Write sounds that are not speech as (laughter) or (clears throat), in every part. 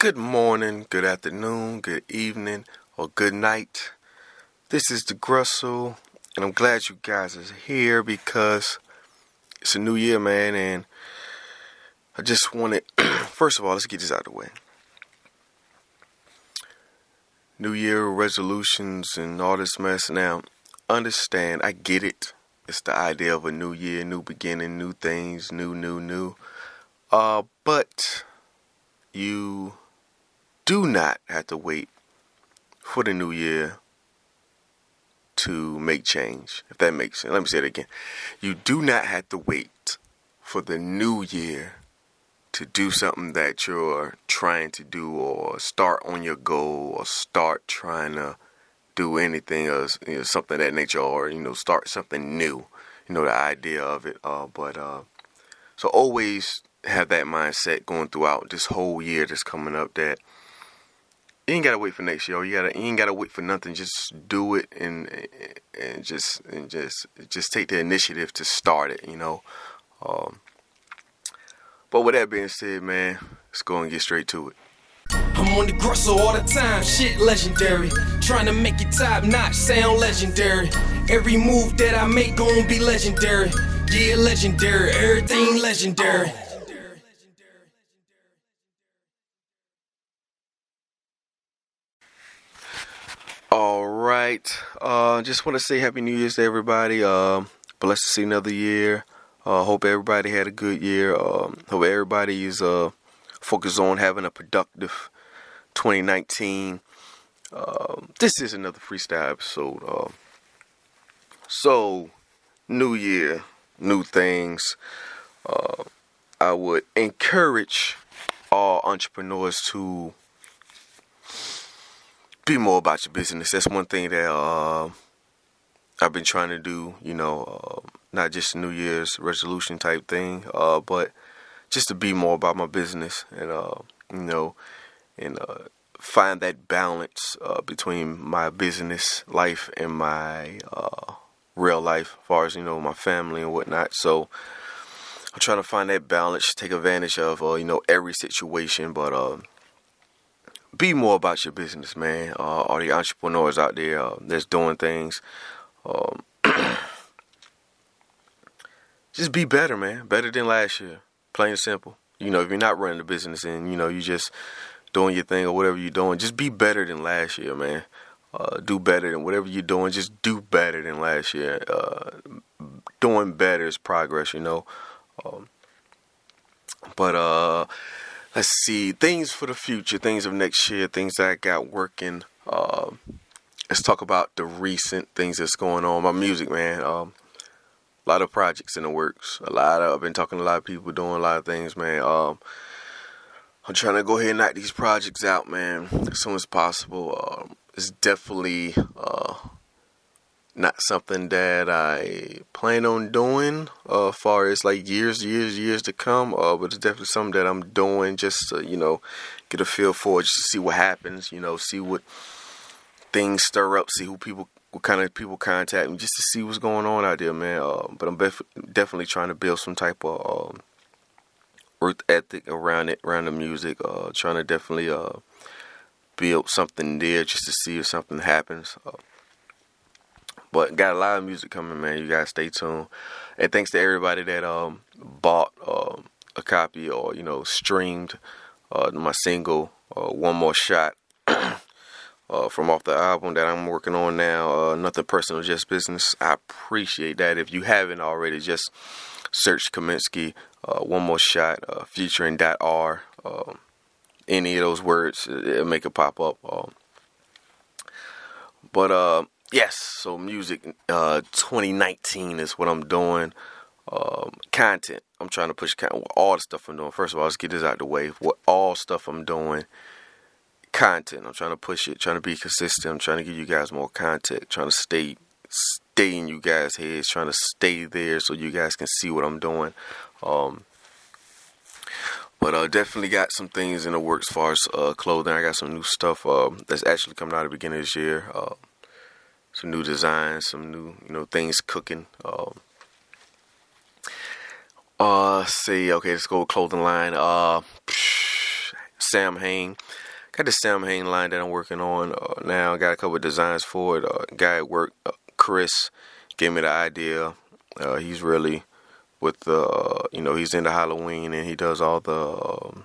Good morning, good afternoon, good evening, or good night. This is the Grussel, and I'm glad you guys are here because it's a new year, man, and I just wanted, (clears throat) first of all, let's get this out of the way. New Year resolutions and all this mess. Now, understand, I get it. It's the idea of a new year, new beginning, new things, new, new, new. Uh, but you do not have to wait for the new year to make change, if that makes sense. Let me say it again. You do not have to wait for the new year to do something that you're trying to do or start on your goal or start trying to do anything or you know, something that nature or you know start something new you know the idea of it uh, but uh, so always have that mindset going throughout this whole year that's coming up that you ain't gotta wait for next year. You gotta you ain't gotta wait for nothing. Just do it and and just and just just take the initiative to start it. You know. Um, but with that being said, man, let's go and get straight to it. I'm on the Grussel all the time, shit legendary. Trying to make it top notch, sound legendary. Every move that I make gon' be legendary. Yeah, legendary, everything legendary. All right. Uh, just want to say Happy New Year's to everybody. Uh, blessed to see another year. Uh, hope everybody had a good year. Um, hope everybody is uh, focused on having a productive 2019. Um, this is another freestyle episode. Uh, so, new year, new things. Uh, I would encourage all entrepreneurs to be more about your business. That's one thing that uh, I've been trying to do. You know, uh, not just New Year's resolution type thing, uh, but just to be more about my business and uh, you know, and uh, find that balance uh, between my business life and my real life, as far as you know, my family and whatnot. So. I'm trying to find that balance, take advantage of, you know, every situation, but be more about your business, man. Uh, all the entrepreneurs out there uh, that's doing things. Um, (clears throat) just be better, man. Better than last year. Plain and simple. You know, if you're not running a business and you know you're just doing your thing or whatever you're doing, just be better than last year, man. Uh, do better than whatever you're doing. Just do better than last year. Uh, doing better is progress, you know. Um, but uh let's see things for the future, things of next year, things that I got working. Uh, let's talk about the recent things that's going on. My music, man. Um, a lot of projects in the works. A lot of I've been talking to a lot of people doing a lot of things, man. Um, I'm trying to go ahead and knock these projects out, man, as soon as possible. Um, it's definitely uh, not something that I plan on doing uh far as like years, years, years to come. Uh, but it's definitely something that I'm doing just to, you know, get a feel for it, just to see what happens, you know, see what things stir up, see who people what kind of people contact me just to see what's going on out there, man. Uh, but I'm bef- definitely trying to build some type of um, work ethic around it, around the music. Uh, trying to definitely uh, build something there just to see if something happens. Uh, but got a lot of music coming, man. You guys stay tuned. And thanks to everybody that um bought um, a copy or you know streamed uh, my single uh, "One More Shot" (clears throat) uh, from off the album that I'm working on now. Uh, Nothing personal, just business. I appreciate that. If you haven't already, just search Kaminsky uh, "One More Shot" uh, featuring that R. Um, any of those words, it'll make it pop up. Um, but uh Yes, so music uh 2019 is what I'm doing. Um, content. I'm trying to push all the stuff I'm doing. First of all, let's get this out of the way. What all stuff I'm doing, content. I'm trying to push it, trying to be consistent. I'm trying to give you guys more content, trying to stay stay in you guys' heads, trying to stay there so you guys can see what I'm doing. Um, but uh, definitely got some things in the works as far as uh, clothing. I got some new stuff uh, that's actually coming out at the beginning of this year. Uh, some new designs, some new you know things cooking. Um, uh, see, okay, let's go clothing line. Uh, Samhain. Got the Samhain line that I'm working on uh, now. Got a couple designs for it. Uh, guy at work, uh, Chris, gave me the idea. Uh, he's really with the, uh, you know, he's into Halloween and he does all the, um,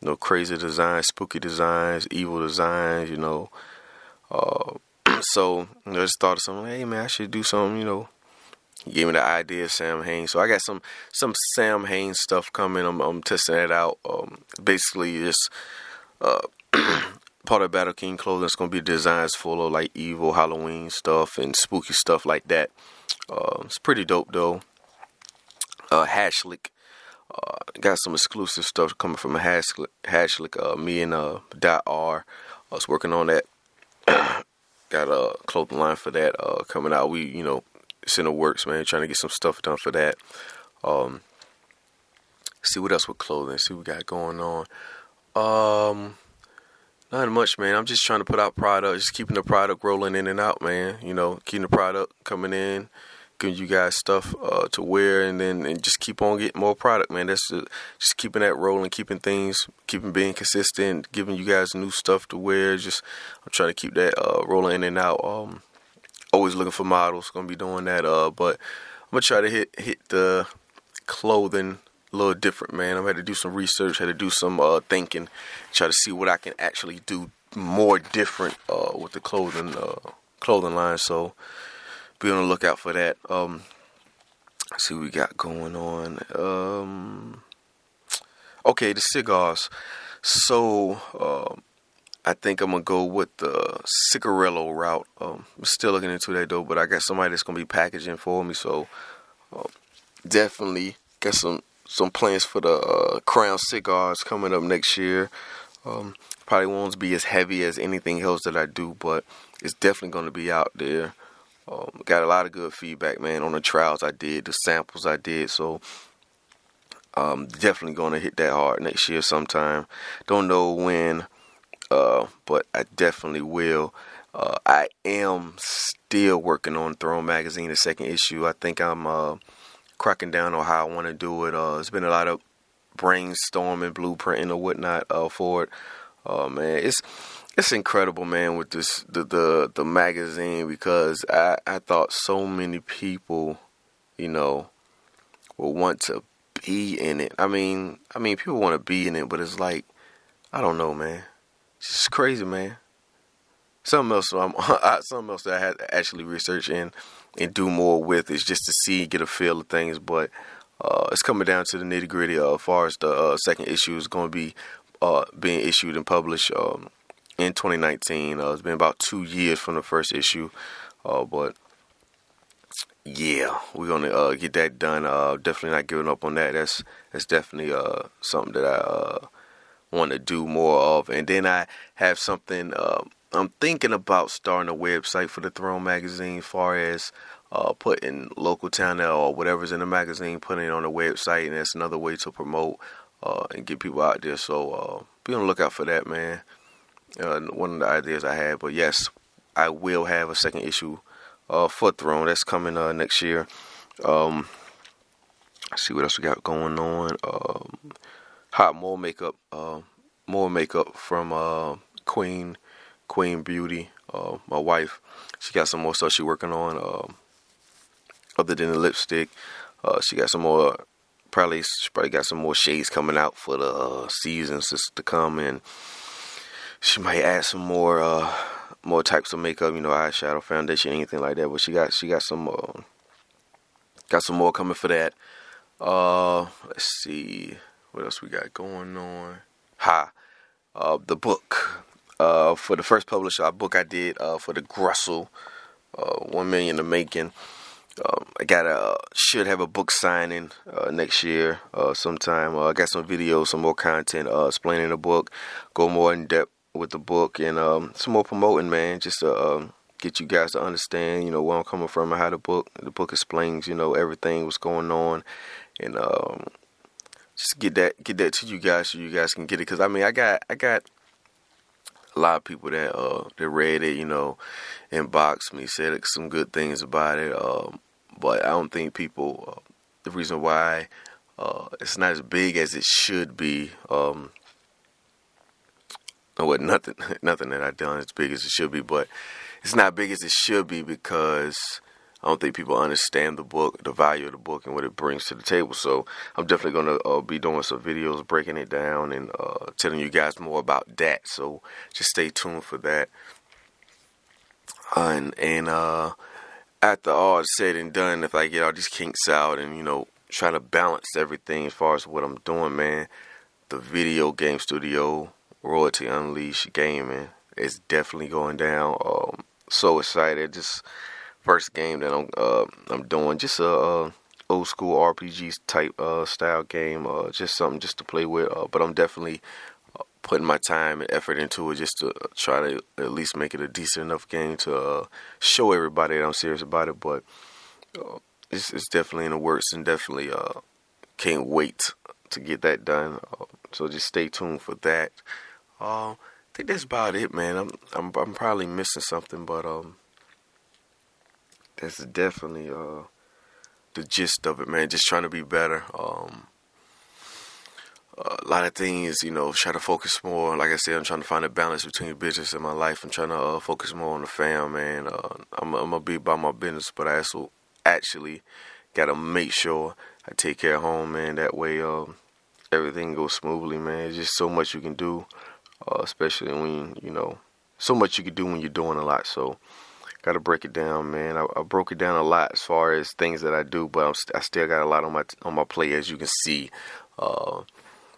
you know, crazy designs, spooky designs, evil designs, you know. Uh, so you know, I just thought of something. Hey man, I should do something. You know, he gave me the idea of Samhain. So I got some some Samhain stuff coming. I'm, I'm testing it out. Um, basically, just uh, (clears throat) part of Battle King clothing It's gonna be designs full of like evil Halloween stuff and spooky stuff like that. Uh, it's pretty dope though. Uh, Hashlick. Uh, got some exclusive stuff coming from Hashlick. Hashlick uh, me and uh, Dot R. I was working on that. (clears throat) got a clothing line for that uh, coming out. We, you know, it's in the works, man. Trying to get some stuff done for that. Um, see what else with clothing. See what we got going on. Um, not much, man. I'm just trying to put out product, just keeping the product rolling in and out, man. You know, keeping the product coming in, giving you guys stuff uh, to wear, and then and just keep on getting more product, man. That's just, just keeping that rolling, keeping things, keeping being consistent, giving you guys new stuff to wear. Just I'm trying to keep that uh, rolling in and out. Um, always looking for models. Gonna be doing that. Uh, but I'm gonna try to hit hit the clothing a little different, man. I'm had to do some research, had to do some uh, thinking, try to see what I can actually do more different uh, with the clothing uh, clothing line. So be on the lookout for that. Um, see what we got going on. Um, okay, the cigars. So um, I think I'm gonna go with the cigarillo route. Um, I'm still looking into that though, but I got somebody that's gonna be packaging for me. So uh, definitely got some some plans for the uh, Crown cigars coming up next year. Um, probably won't be as heavy as anything else that I do, but it's definitely to be out there. Um, got a lot of good feedback, man, on the trials I did, the samples I did. So, um, definitely going to hit that hard next year sometime. Don't know when, uh, but I definitely will. Uh, I am still working on Throne Magazine, the second issue. I think I'm uh, cracking down on how I want to do it. Uh, it's been a lot of brainstorming, blueprinting, or whatnot uh, for it. Oh man, it's it's incredible, man, with this the the, the magazine because I, I thought so many people, you know, will want to be in it. I mean, I mean, people want to be in it, but it's like, I don't know, man. It's just crazy, man. Something else, um, (laughs) something else that I had to actually research in and do more with is just to see, get a feel of things. But uh, it's coming down to the nitty gritty. Uh, as far as the uh, second issue is going to be uh, being issued and published um, in 2019. Uh, it's been about two years from the first issue, uh, but yeah, we're gonna uh, get that done. Uh, definitely not giving up on that. That's that's definitely uh, something that I uh, want to do more of. And then I have something. I'm thinking about starting a website for the Throne magazine, far as putting local town or whatever's in the magazine, putting it on the website, and that's another way to promote uh, and get people out there. So uh, be on the lookout for that, man. Uh, one of the ideas I had, but yes, I will have a second issue uh, for Throne that's coming uh, next year. Um, see what else we got going on. Um, hot more makeup, uh, more makeup from uh, Queen Queen Beauty, uh, my wife. She got some more stuff she working on. Uh, other than the lipstick, uh, she got some more probably she probably got some more shades coming out for the uh, seasons to come, and she might add some more uh, more types of makeup, you know, eyeshadow, foundation, anything like that. But she got she got some uh, got some more coming for that. Uh, let's see what else we got going on. Ha, uh, the book. Uh, for the first publisher a book I did uh, for the Grussel, uh, one million the making. Um, I got a should have a book signing uh, next year uh, sometime. Uh, I got some videos, some more content uh, explaining the book, go more in depth with the book, and um, some more promoting, man, just to um, get you guys to understand, you know, where I'm coming from and how the book the book explains, you know, everything what's going on, and um, just get that get that to you guys so you guys can get it. Because I mean, I got I got a lot of people that uh that read it, you know, inboxed me, said some good things about it. Um, but I don't think people. Uh, the reason why uh, it's not as big as it should be. Um, (laughs) what nothing (laughs) nothing that I've done as big as it should be, but it's not big as it should be because I don't think people understand the book, the value of the book, and what it brings to the table. So I'm definitely gonna uh, be doing some videos breaking it down and uh, telling you guys more about that. So just stay tuned for that. Uh, and and uh, after all is said and done, if I get all these kinks out and you know try to balance everything as far as what I'm doing, man, the video game studio Royalty Unleashed Gaming is definitely going down. Um, so excited! Just first game that I'm uh, I'm doing, just a uh, old school RPG type uh, style game, uh, just something just to play with. Uh, but I'm definitely putting my time and effort into it just to try to at least make it a decent enough game to show everybody that I'm serious about it. But it's, it's, definitely in the works and definitely can't wait to get that done. so just stay tuned for that. Uh, I think that's about it, man. I'm I'm I'm probably missing something, but um, that's definitely uh the gist of it, man. Just trying to be better. Um, a lot of things, you know, try to focus more. Like I said, I'm trying to find a balance between business and my life. I'm trying to uh, focus more on the fam, man. Uh, I'm, I'm gonna be about my business, but I also actually gotta make sure I take care of home, man. That way, uh, everything goes smoothly, man. There's just so much you can do uh, especially when you know so much you can do when you're doing a lot. So got to break it down, man. I, I, broke it down a lot as far as things that I do, but st- i still got a lot on my on my plate, as you can see. Uh,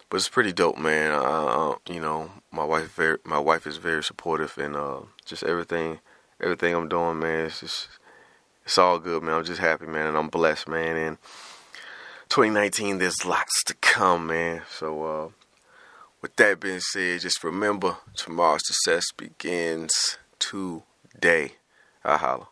but it's pretty dope, man. Uh, you know, my wife very my wife is very supportive, and uh, just everything everything I'm doing, man. It's just it's all good, man. I'm just happy, man, and I'm blessed, man. And 2019, there's lots to come, man. So uh, with that being said, just remember tomorrow's success begins today. I holla.